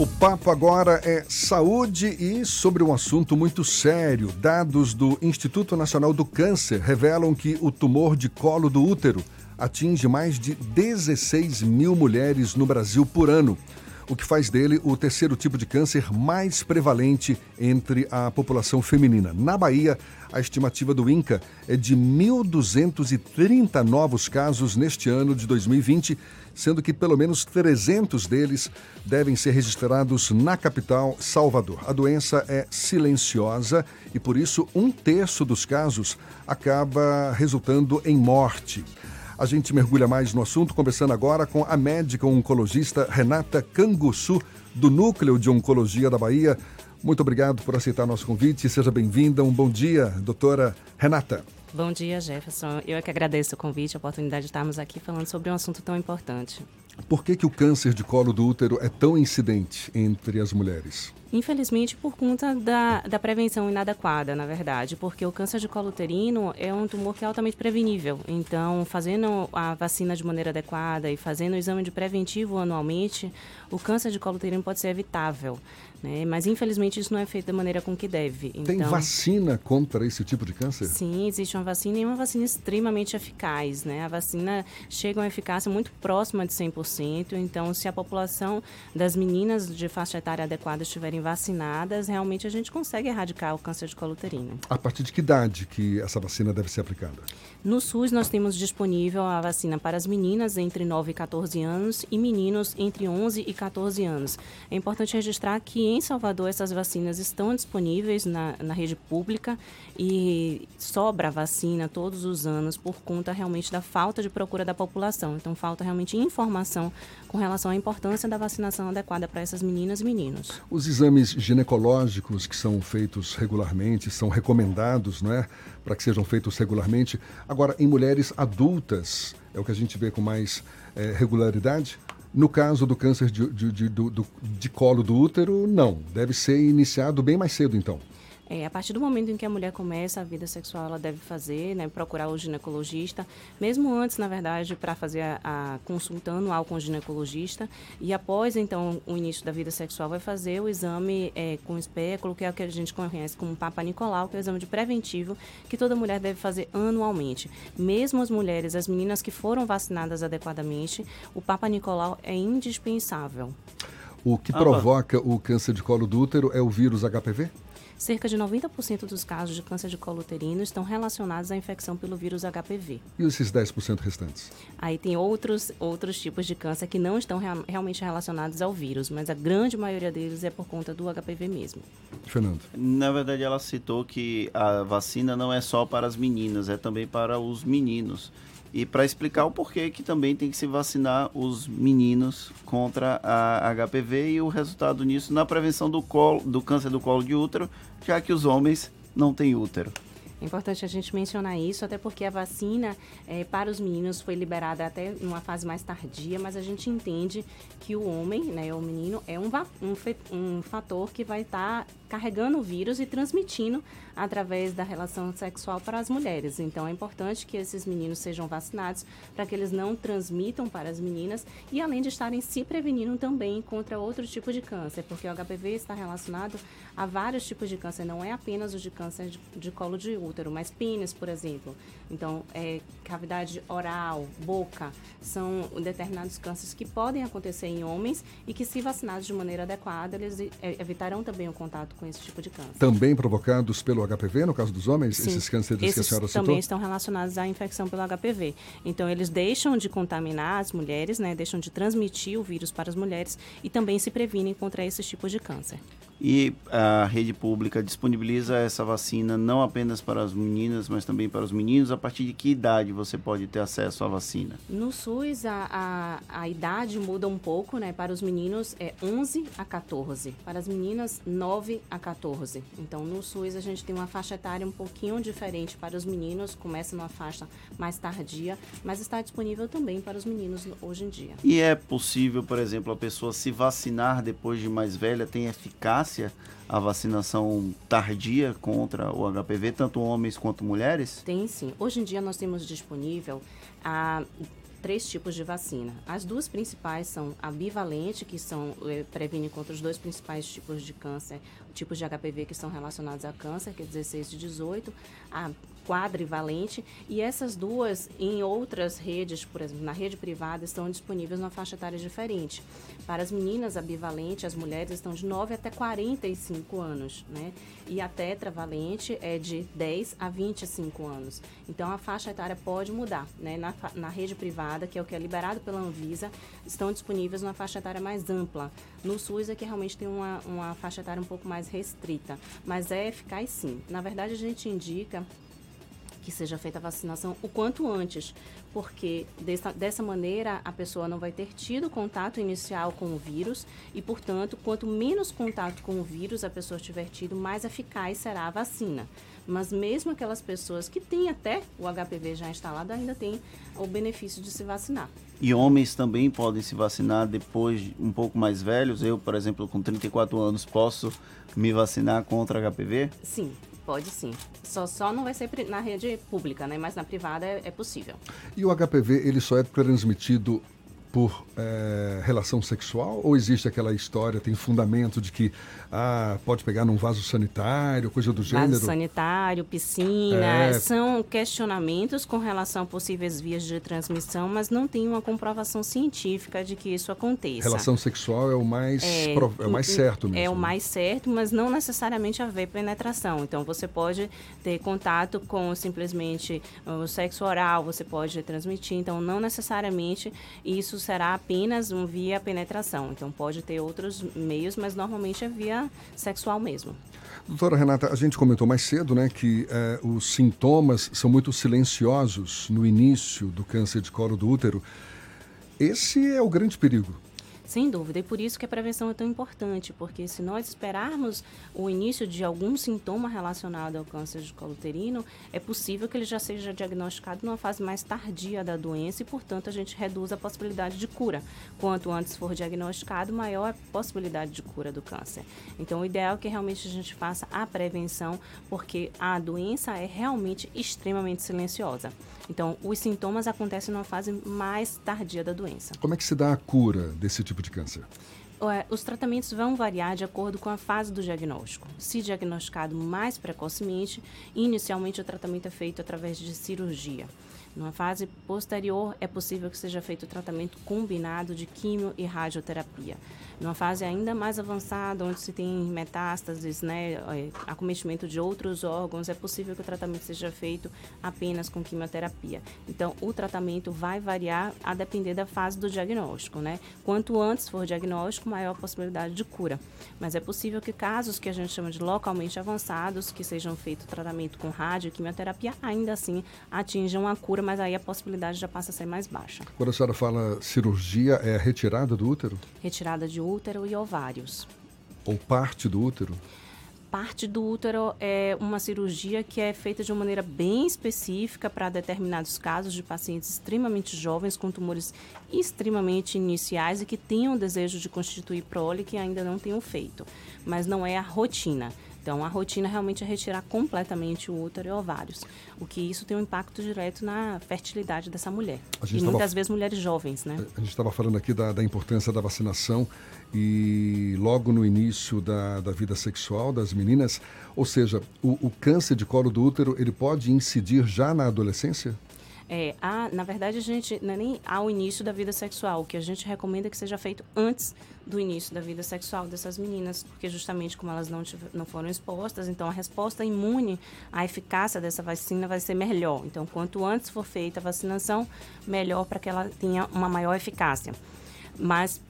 O papo agora é saúde e sobre um assunto muito sério. Dados do Instituto Nacional do Câncer revelam que o tumor de colo do útero atinge mais de 16 mil mulheres no Brasil por ano o que faz dele o terceiro tipo de câncer mais prevalente entre a população feminina. Na Bahia, a estimativa do INCA é de 1.230 novos casos neste ano de 2020, sendo que pelo menos 300 deles devem ser registrados na capital, Salvador. A doença é silenciosa e, por isso, um terço dos casos acaba resultando em morte. A gente mergulha mais no assunto, conversando agora com a médica oncologista Renata Canguçu, do Núcleo de Oncologia da Bahia. Muito obrigado por aceitar nosso convite. Seja bem-vinda. Um bom dia, doutora Renata. Bom dia, Jefferson. Eu é que agradeço o convite, a oportunidade de estarmos aqui falando sobre um assunto tão importante. Por que, que o câncer de colo do útero é tão incidente entre as mulheres? Infelizmente, por conta da, da prevenção inadequada, na verdade, porque o câncer de colo uterino é um tumor que é altamente prevenível. Então, fazendo a vacina de maneira adequada e fazendo o exame de preventivo anualmente, o câncer de colo uterino pode ser evitável. Né? Mas, infelizmente, isso não é feito da maneira com que deve. Tem então, vacina contra esse tipo de câncer? Sim, existe uma vacina e uma vacina extremamente eficaz. Né? A vacina chega a uma eficácia muito próxima de 100%. Então, se a população das meninas de faixa etária adequada estiverem vacinadas, realmente a gente consegue erradicar o câncer de colo uterino. A partir de que idade que essa vacina deve ser aplicada? No SUS, nós temos disponível a vacina para as meninas entre 9 e 14 anos e meninos entre 11 e 14 anos. É importante registrar que em Salvador essas vacinas estão disponíveis na, na rede pública e sobra vacina todos os anos por conta realmente da falta de procura da população. Então, falta realmente informação com relação à importância da vacinação adequada para essas meninas e meninos. Os exames ginecológicos que são feitos regularmente são recomendados, não é? Para que sejam feitos regularmente. Agora, em mulheres adultas, é o que a gente vê com mais é, regularidade? No caso do câncer de, de, de, de, de colo do útero, não. Deve ser iniciado bem mais cedo, então. É, a partir do momento em que a mulher começa a vida sexual, ela deve fazer, né, procurar o ginecologista, mesmo antes, na verdade, para fazer a, a, consulta anual com o ginecologista. E após, então, o início da vida sexual, vai fazer o exame é, com espéculo, que é o que a gente conhece como Papa Nicolau, que é o exame de preventivo que toda mulher deve fazer anualmente. Mesmo as mulheres, as meninas que foram vacinadas adequadamente, o Papa Nicolau é indispensável. O que provoca o câncer de colo do útero é o vírus HPV? Cerca de 90% dos casos de câncer de colo uterino estão relacionados à infecção pelo vírus HPV. E esses 10% restantes? Aí tem outros, outros tipos de câncer que não estão rea realmente relacionados ao vírus, mas a grande maioria deles é por conta do HPV mesmo. Fernando. Na verdade, ela citou que a vacina não é só para as meninas, é também para os meninos e para explicar o porquê que também tem que se vacinar os meninos contra a HPV e o resultado nisso na prevenção do, colo, do câncer do colo de útero, já que os homens não têm útero. É importante a gente mencionar isso, até porque a vacina é, para os meninos foi liberada até numa fase mais tardia, mas a gente entende que o homem, né, o menino, é um, um, um fator que vai estar tá carregando o vírus e transmitindo através da relação sexual para as mulheres. Então é importante que esses meninos sejam vacinados para que eles não transmitam para as meninas e além de estarem se prevenindo também contra outro tipo de câncer, porque o HPV está relacionado a vários tipos de câncer, não é apenas o de câncer de, de colo de útero, mas pênis, por exemplo. Então, é, cavidade oral, boca, são determinados cânceres que podem acontecer em homens e que, se vacinados de maneira adequada, eles evitarão também o contato com esse tipo de câncer. Também provocados pelo HPV, no caso dos homens? Sim, esses cânceres esses que a senhora citou? também estão relacionados à infecção pelo HPV. Então, eles deixam de contaminar as mulheres, né, deixam de transmitir o vírus para as mulheres e também se previnem contra esses tipos de câncer. E a rede pública disponibiliza essa vacina não apenas para as meninas, mas também para os meninos. A partir de que idade você pode ter acesso à vacina? No SUS, a, a, a idade muda um pouco, né? Para os meninos é 11 a 14, para as meninas 9 a 14. Então, no SUS, a gente tem uma faixa etária um pouquinho diferente para os meninos, começa numa faixa mais tardia, mas está disponível também para os meninos hoje em dia. E é possível, por exemplo, a pessoa se vacinar depois de mais velha? Tem eficácia? Eficácia a vacinação tardia contra o HPV, tanto homens quanto mulheres? Tem sim. Hoje em dia nós temos disponível a três tipos de vacina. As duas principais são a bivalente, que são eh, previne contra os dois principais tipos de câncer, tipos de HPV que são relacionados a câncer, que é 16 e 18, a quadrivalente, e essas duas em outras redes, por exemplo, na rede privada, estão disponíveis numa faixa etária diferente. Para as meninas, a bivalente, as mulheres estão de 9 até 45 anos, né? E a tetravalente é de 10 a 25 anos. Então, a faixa etária pode mudar, né? Na, na rede privada, que é o que é liberado pela Anvisa, estão disponíveis numa faixa etária mais ampla. No SUS é que realmente tem uma, uma faixa etária um pouco mais restrita, mas é eficaz sim. Na verdade, a gente indica que seja feita a vacinação o quanto antes, porque dessa, dessa maneira a pessoa não vai ter tido contato inicial com o vírus e, portanto, quanto menos contato com o vírus a pessoa tiver tido, mais eficaz será a vacina. Mas mesmo aquelas pessoas que têm até o HPV já instalado, ainda têm o benefício de se vacinar. E homens também podem se vacinar depois um pouco mais velhos. Eu, por exemplo, com 34 anos, posso me vacinar contra HPV? Sim, Pode sim. Só, só não vai ser na rede pública, né? Mas na privada é, é possível. E o HPV, ele só é transmitido por é, relação sexual ou existe aquela história, tem fundamento de que ah, pode pegar num vaso sanitário, coisa do gênero? Vaso sanitário, piscina, é... são questionamentos com relação a possíveis vias de transmissão, mas não tem uma comprovação científica de que isso aconteça. Relação sexual é o mais, é, é o mais certo mesmo. É o mais certo, mas não necessariamente haver penetração. Então você pode ter contato com simplesmente o sexo oral, você pode transmitir, então não necessariamente isso será apenas um via penetração. Então pode ter outros meios, mas normalmente é via sexual mesmo. Doutora Renata, a gente comentou mais cedo né, que eh, os sintomas são muito silenciosos no início do câncer de colo do útero. Esse é o grande perigo. Sem dúvida, e por isso que a prevenção é tão importante, porque se nós esperarmos o início de algum sintoma relacionado ao câncer de colo uterino, é possível que ele já seja diagnosticado numa fase mais tardia da doença e, portanto, a gente reduz a possibilidade de cura. Quanto antes for diagnosticado, maior a possibilidade de cura do câncer. Então, o ideal é que realmente a gente faça a prevenção, porque a doença é realmente extremamente silenciosa. Então, os sintomas acontecem numa fase mais tardia da doença. Como é que se dá a cura desse tipo de câncer? Os tratamentos vão variar de acordo com a fase do diagnóstico. Se diagnosticado mais precocemente, inicialmente o tratamento é feito através de cirurgia. Numa fase posterior, é possível que seja feito o tratamento combinado de quimio e radioterapia. Numa fase ainda mais avançada, onde se tem metástases, né, é, acometimento de outros órgãos, é possível que o tratamento seja feito apenas com quimioterapia. Então, o tratamento vai variar a depender da fase do diagnóstico, né? Quanto antes for diagnóstico, maior a possibilidade de cura. Mas é possível que casos que a gente chama de localmente avançados, que sejam feito tratamento com rádio e quimioterapia, ainda assim atinjam a cura, mas aí a possibilidade já passa a ser mais baixa. Quando a senhora fala cirurgia, é retirada do útero? Retirada de útero e ovários. Ou parte do útero? Parte do útero é uma cirurgia que é feita de uma maneira bem específica para determinados casos de pacientes extremamente jovens com tumores extremamente iniciais e que tenham desejo de constituir prole que ainda não tenham feito, mas não é a rotina. Então, a rotina realmente é retirar completamente o útero e ovários, o que isso tem um impacto direto na fertilidade dessa mulher. E tava, muitas vezes mulheres jovens, né? A gente estava falando aqui da, da, importância da vacinação e logo no início da, da vida sexual das meninas, ou seja, o, o câncer de colo do útero, ele pode incidir já na adolescência? É, a, na verdade, a gente não é nem ao início da vida sexual. Que a gente recomenda é que seja feito antes do início da vida sexual dessas meninas, porque justamente como elas não, tiver, não foram expostas, então a resposta imune, a eficácia dessa vacina vai ser melhor. Então, quanto antes for feita a vacinação, melhor para que ela tenha uma maior eficácia. Mas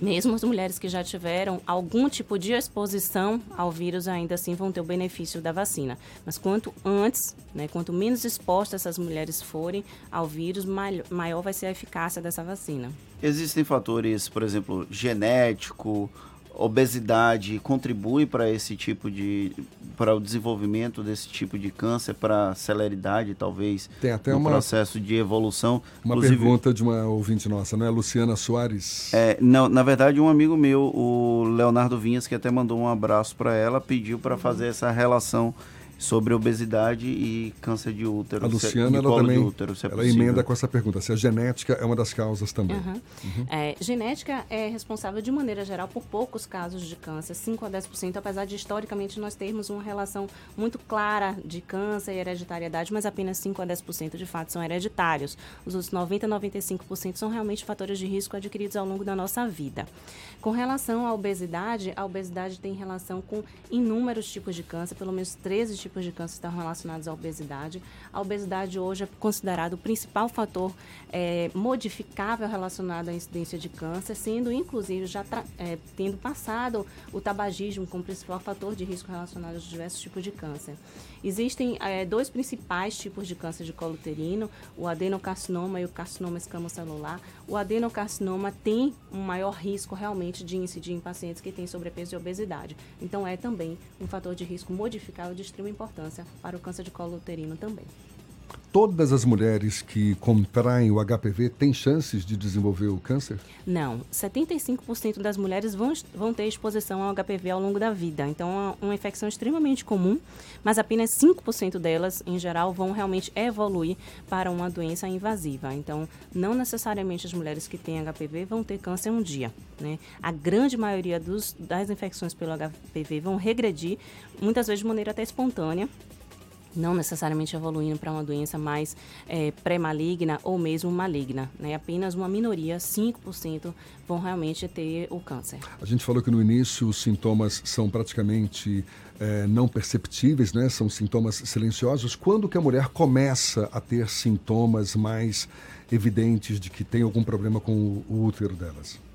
mesmo as mulheres que já tiveram algum tipo de exposição ao vírus, ainda assim vão ter o benefício da vacina. Mas quanto antes, né, quanto menos expostas essas mulheres forem ao vírus, maior vai ser a eficácia dessa vacina. Existem fatores, por exemplo, genético, obesidade contribui para esse tipo de para o desenvolvimento desse tipo de câncer para celeridade talvez tem até uma processo de evolução? uma Inclusive, pergunta de uma ouvinte nossa né Luciana Soares. É, não na verdade um amigo meu o Leonardo Vinhas que até mandou um abraço para ela pediu para fazer essa relação sobre obesidade e câncer de útero. A Luciana, ela também, útero, é ela emenda com essa pergunta, se a genética é uma das causas também. Uhum. Uhum. É, genética é responsável, de maneira geral, por poucos casos de câncer, 5 a 10%, apesar de, historicamente, nós termos uma relação muito clara de câncer e hereditariedade, mas apenas 5 a 10% de fato são hereditários. Os outros 90 a 95% são realmente fatores de risco adquiridos ao longo da nossa vida. Com relação à obesidade, a obesidade tem relação com inúmeros tipos de câncer, pelo menos 13 tipos de câncer estão relacionados à obesidade. A obesidade hoje é considerado o principal fator é, modificável relacionado à incidência de câncer, sendo inclusive já é, tendo passado o tabagismo como principal fator de risco relacionado aos diversos tipos de câncer. Existem é, dois principais tipos de câncer de colo uterino, o adenocarcinoma e o carcinoma escamocelular. O adenocarcinoma tem um maior risco realmente de incidir em pacientes que têm sobrepeso e obesidade. Então é também um fator de risco modificável de extrema importância para o câncer de colo uterino também todas as mulheres que contraem o HPV têm chances de desenvolver o câncer? Não. 75% das mulheres vão, vão ter exposição ao HPV ao longo da vida. Então, é uma infecção extremamente comum, mas apenas 5% delas, em geral, vão realmente evoluir para uma doença invasiva. Então, não necessariamente as mulheres que têm HPV vão ter câncer um dia. Né? A grande maioria dos, das infecções pelo HPV vão regredir, muitas vezes de maneira até espontânea, não necessariamente evoluindo para uma doença mais é, pré-maligna ou mesmo maligna. Né? Apenas uma minoria, 5%, vão realmente ter o câncer. A gente falou que no início os sintomas são praticamente é, não perceptíveis, né? são sintomas silenciosos. Quando que a mulher começa a ter sintomas mais evidentes de que tem algum problema com o útero delas?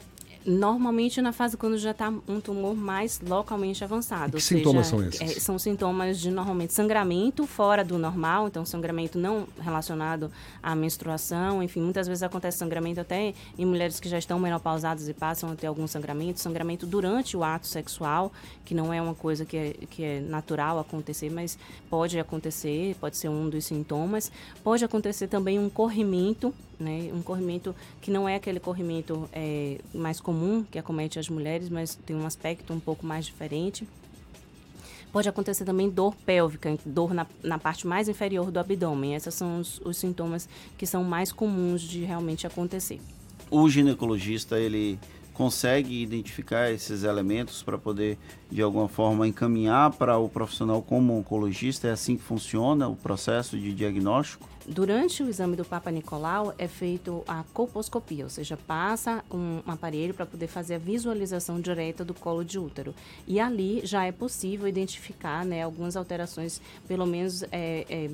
Normalmente na fase quando já está um tumor mais localmente avançado. E que sintomas são esses? É, são sintomas de normalmente sangramento fora do normal, então sangramento não relacionado à menstruação, enfim, muitas vezes acontece sangramento até em mulheres que já estão menopausadas e passam a ter algum sangramento, sangramento durante o ato sexual, que não é uma coisa que é, que é natural acontecer, mas pode acontecer, pode ser um dos sintomas. Pode acontecer também um corrimento né? Um corrimento que não é aquele corrimento é, mais comum que acomete as mulheres, mas tem um aspecto um pouco mais diferente. Pode acontecer também dor pélvica, dor na, na parte mais inferior do abdômen. Esses são os, os sintomas que são mais comuns de realmente acontecer. O ginecologista, ele consegue identificar esses elementos para poder, de alguma forma, encaminhar para o profissional como oncologista? É assim que funciona o processo de diagnóstico? Durante o exame do Papa Nicolau é feito a colposcopia, ou seja, passa um, aparelho para poder fazer a visualização direta do colo de útero. E ali já é possível identificar né, algumas alterações, pelo menos é, é,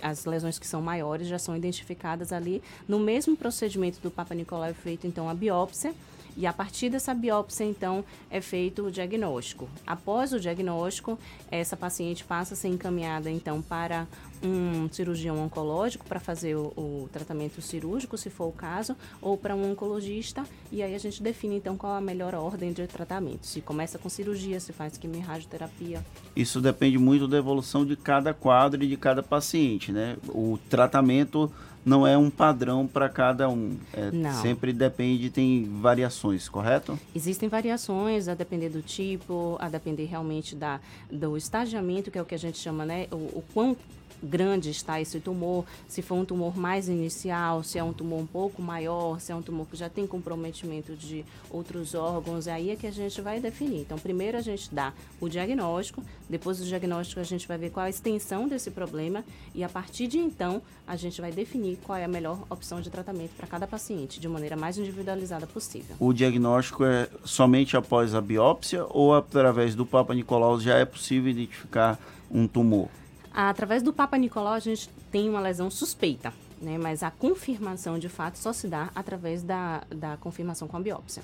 as lesões que são maiores já são identificadas ali. No mesmo procedimento do Papa Nicolau é feito então a biópsia e a partir dessa biópsia, então, é feito o diagnóstico. Após o diagnóstico, essa paciente passa a ser encaminhada, então, para um cirurgião oncológico para fazer o, o, tratamento cirúrgico, se for o caso, ou para um oncologista, e aí a gente define, então, qual a melhor ordem de tratamento. Se começa com cirurgia, se faz quimio-radioterapia. Isso depende muito da evolução de cada quadro e de cada paciente, né? O tratamento não é um padrão para cada um. É. Sempre depende, tem variações, correto? Existem variações, a depender do tipo, a depender realmente da, do estagiamento, que é o que a gente chama, né? O, o quão grande está esse tumor, se for um tumor mais inicial, se é um tumor um pouco maior, se é um tumor que já tem comprometimento de outros órgãos, aí é que a gente vai definir. Então, primeiro a gente dá o diagnóstico, depois do diagnóstico a gente vai ver qual a extensão desse problema e a partir de então a gente vai definir qual é a melhor opção de tratamento para cada paciente, de maneira mais individualizada possível. O diagnóstico é somente após a biópsia ou através do Papa Nicolau já é possível identificar um tumor? Através do Papa Nicolau, a gente tem uma lesão suspeita, né? mas a confirmação de fato só se dá através da, da confirmação com a biópsia.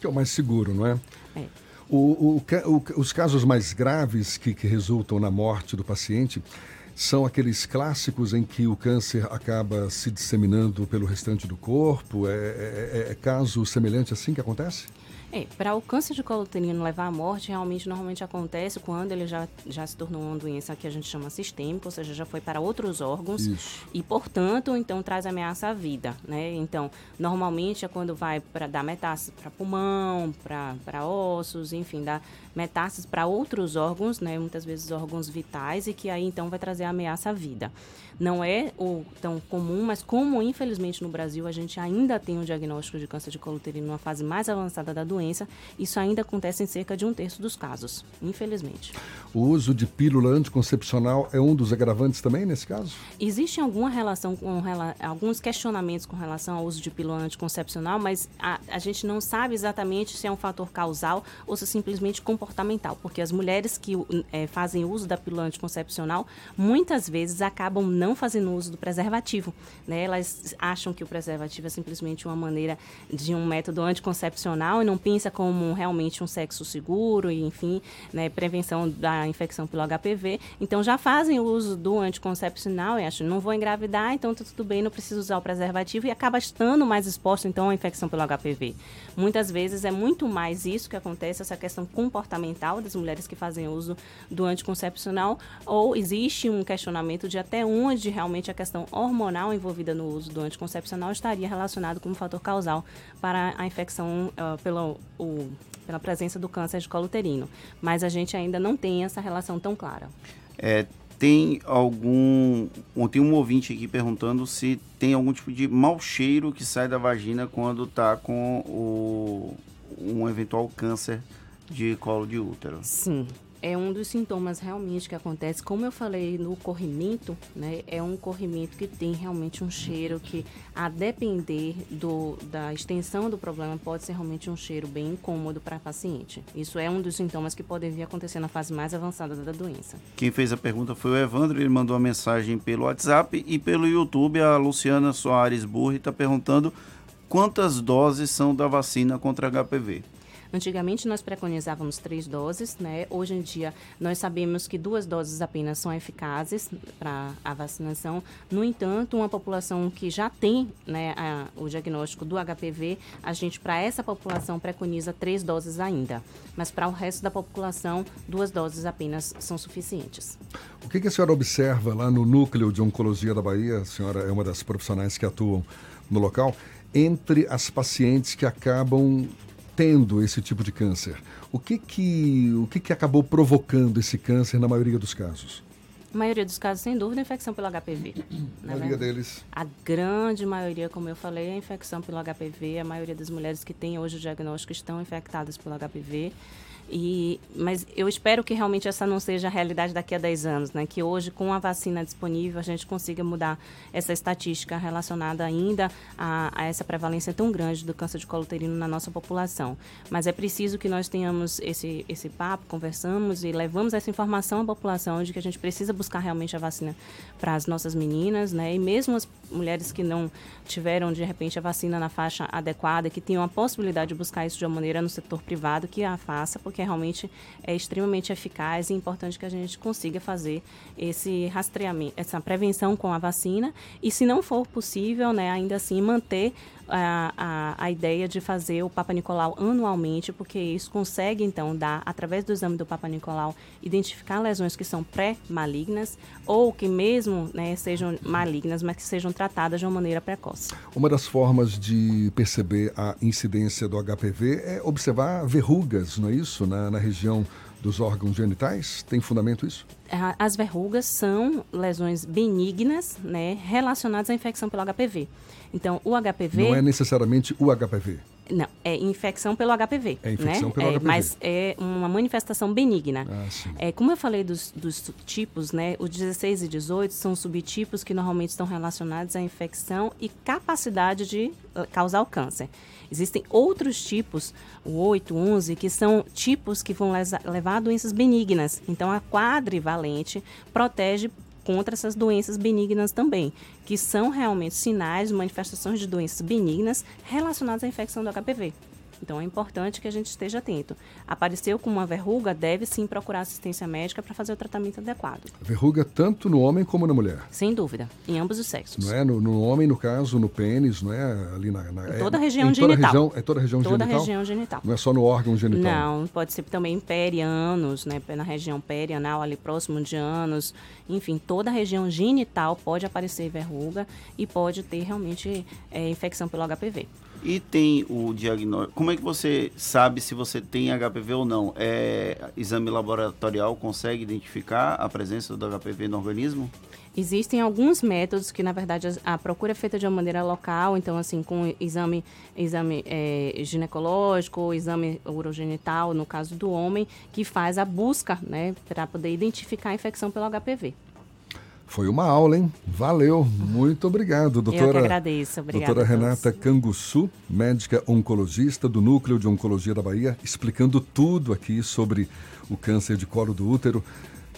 Que é o mais seguro, não é? É. O, o, o, os casos mais graves que, que resultam na morte do paciente são aqueles clássicos em que o câncer acaba se disseminando pelo restante do corpo? É, é, é, é caso semelhante assim que acontece? É, para o câncer de colo uterino levar à morte, realmente normalmente acontece quando ele já, já se tornou uma doença que a gente chama sistêmica, ou seja, já foi para outros órgãos Isso. e, portanto, então traz ameaça à vida, né? Então, normalmente é quando vai para dar metástase para pulmão, para ossos, enfim, dá metástases para outros órgãos, né? Muitas vezes órgãos vitais e que aí então vai trazer ameaça à vida. Não é o tão comum, mas como infelizmente no Brasil a gente ainda tem um diagnóstico de câncer de colo uterino numa fase mais avançada da doença, isso ainda acontece em cerca de um terço dos casos, infelizmente. O uso de pílula anticoncepcional é um dos agravantes também nesse caso? Existe alguma relação com rela alguns questionamentos com relação ao uso de pílula anticoncepcional, mas a, a gente não sabe exatamente se é um fator causal ou se é simplesmente comportamental, porque as mulheres que é, fazem uso da pílula anticoncepcional muitas vezes acabam não fazendo uso do preservativo, né? Elas acham que o preservativo é simplesmente uma maneira de um método anticoncepcional e não pensa como realmente um sexo seguro e enfim, né, prevenção da infecção pelo HPV. Então já fazem o uso do anticoncepcional e acham não vou engravidar, então tá tudo bem, não preciso usar o preservativo e acaba estando mais exposto então à infecção pelo HPV. Muitas vezes é muito mais isso que acontece, essa questão comportamental das mulheres que fazem uso do anticoncepcional, ou existe um questionamento de até onde realmente a questão hormonal envolvida no uso do anticoncepcional estaria relacionado com um fator causal para a infecção uh, pelo, o, pela presença do câncer de colo uterino. Mas a gente ainda não tem essa relação tão clara. É, tem algum. Tem um ouvinte aqui perguntando se tem algum tipo de mau cheiro que sai da vagina quando está com o, um eventual câncer de colo de útero. Sim, é um dos sintomas realmente que acontece. Como eu falei no corrimento, né, é um corrimento que tem realmente um cheiro que, a depender do, da extensão do problema, pode ser realmente um cheiro bem incômodo para a paciente. Isso é um dos sintomas que podem vir acontecer na fase mais avançada da doença. Quem fez a pergunta foi o Evandro, ele mandou uma mensagem pelo WhatsApp e pelo YouTube. A Luciana Soares Burri está perguntando quantas doses são da vacina contra HPV. Antigamente nós preconizávamos três doses, né? Hoje em dia nós sabemos que duas doses apenas são eficazes para a vacinação. No entanto, uma população que já tem né, a, o diagnóstico do HPV, a gente para essa população preconiza três doses ainda. Mas para o resto da população, duas doses apenas são suficientes. O que, que a senhora observa lá no núcleo de oncologia da Bahia? A senhora é uma das profissionais que atuam no local entre as pacientes que acabam tendo esse tipo de câncer? O que que, o que que acabou provocando esse câncer na maioria dos casos? A maioria dos casos, sem dúvida, é infecção pelo HPV. A maioria deles? A grande maioria, como eu falei, é infecção pelo HPV. A maioria das mulheres que têm hoje o diagnóstico estão infectadas pelo HPV. E, mas eu espero que realmente essa não seja a realidade daqui a 10 anos, né? Que hoje, com a vacina disponível, a gente consiga mudar essa estatística relacionada ainda a, a essa prevalência tão grande do câncer de colo uterino na nossa população. Mas é preciso que nós tenhamos esse, esse papo, conversamos e levamos essa informação à população de que a gente precisa buscar realmente a vacina para as nossas meninas, né? E mesmo as mulheres que não tiveram, de repente, a vacina na faixa adequada, que tenham a possibilidade de buscar isso de uma maneira no setor privado, que a faça, porque realmente é extremamente eficaz e importante que a gente consiga fazer esse rastreamento, essa prevenção com a vacina. E se não for possível, né, ainda assim manter a, a, a, ideia de fazer o Papa Nicolau anualmente, porque isso consegue, então, dar, através do exame do Papa Nicolau, identificar lesões que são pré-malignas ou que mesmo né, sejam malignas, mas que sejam tratadas de uma maneira precoce. Uma das formas de perceber a incidência do HPV é observar verrugas, não é isso? Na, na região dos órgãos genitais? Tem fundamento isso? As verrugas são lesões benignas, né, relacionadas à infecção pelo HPV. Então, o HPV. Não é necessariamente o HPV. Não, é infecção pelo HPV. É infecção né? pelo é, HPV. Mas é uma manifestação benigna. Ah. É, como eu falei dos, dos tipos, né? Os 16 e 18 são subtipos que normalmente estão relacionados à infecção e capacidade de eh, causar o câncer. Existem outros tipos, o 8, 11, que são tipos que vão levar a doenças benignas. Então, a quadrivalente protege contra essas doenças benignas também, que são realmente sinais, manifestações de doenças benignas relacionadas à infecção do HPV. Então é importante que a gente esteja atento. Apareceu com uma verruga, deve sim procurar assistência médica para fazer o tratamento adequado. Verruga tanto no homem como na mulher. Sem dúvida, em ambos os sexos. Não é no, no homem, no caso, no pênis, não é ali na, na em toda é, a região em genital. Toda região, é toda a região toda genital. região genital. Não é só no órgão genital. Não, pode ser também perianos, né, na região perianal, ali próximo de anos. Enfim, toda a região genital pode aparecer verruga e pode ter realmente é, infecção pelo HPV. E tem o diagnóstico. Como é que você sabe se você tem HPV ou não? É, exame laboratorial consegue identificar a presença do HPV no organismo? Existem alguns métodos que, na verdade, a, procura é feita de uma maneira local, então, assim, com exame, exame é, ginecológico, exame urogenital, no caso do homem, que faz a busca, né, para poder identificar a infecção pelo HPV. Foi uma aula, hein? Valeu. Muito obrigado, doutora. Eu que agradeço. Obrigada doutora Renata Canguçu, médica oncologista do Núcleo de Oncologia da Bahia, explicando tudo aqui sobre o câncer de colo do útero.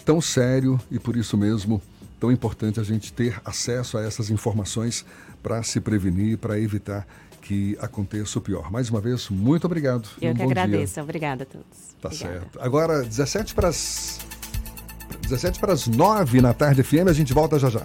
Tão sério e por isso mesmo tão importante a gente ter acesso a essas informações para se prevenir, para evitar que aconteça o pior. Mais uma vez, muito obrigado. Eu um que agradeço. Dia. Obrigada a todos. Tá Obrigada. certo. Agora, 17 para as 17 para as 9 na tarde FM, a gente volta já já.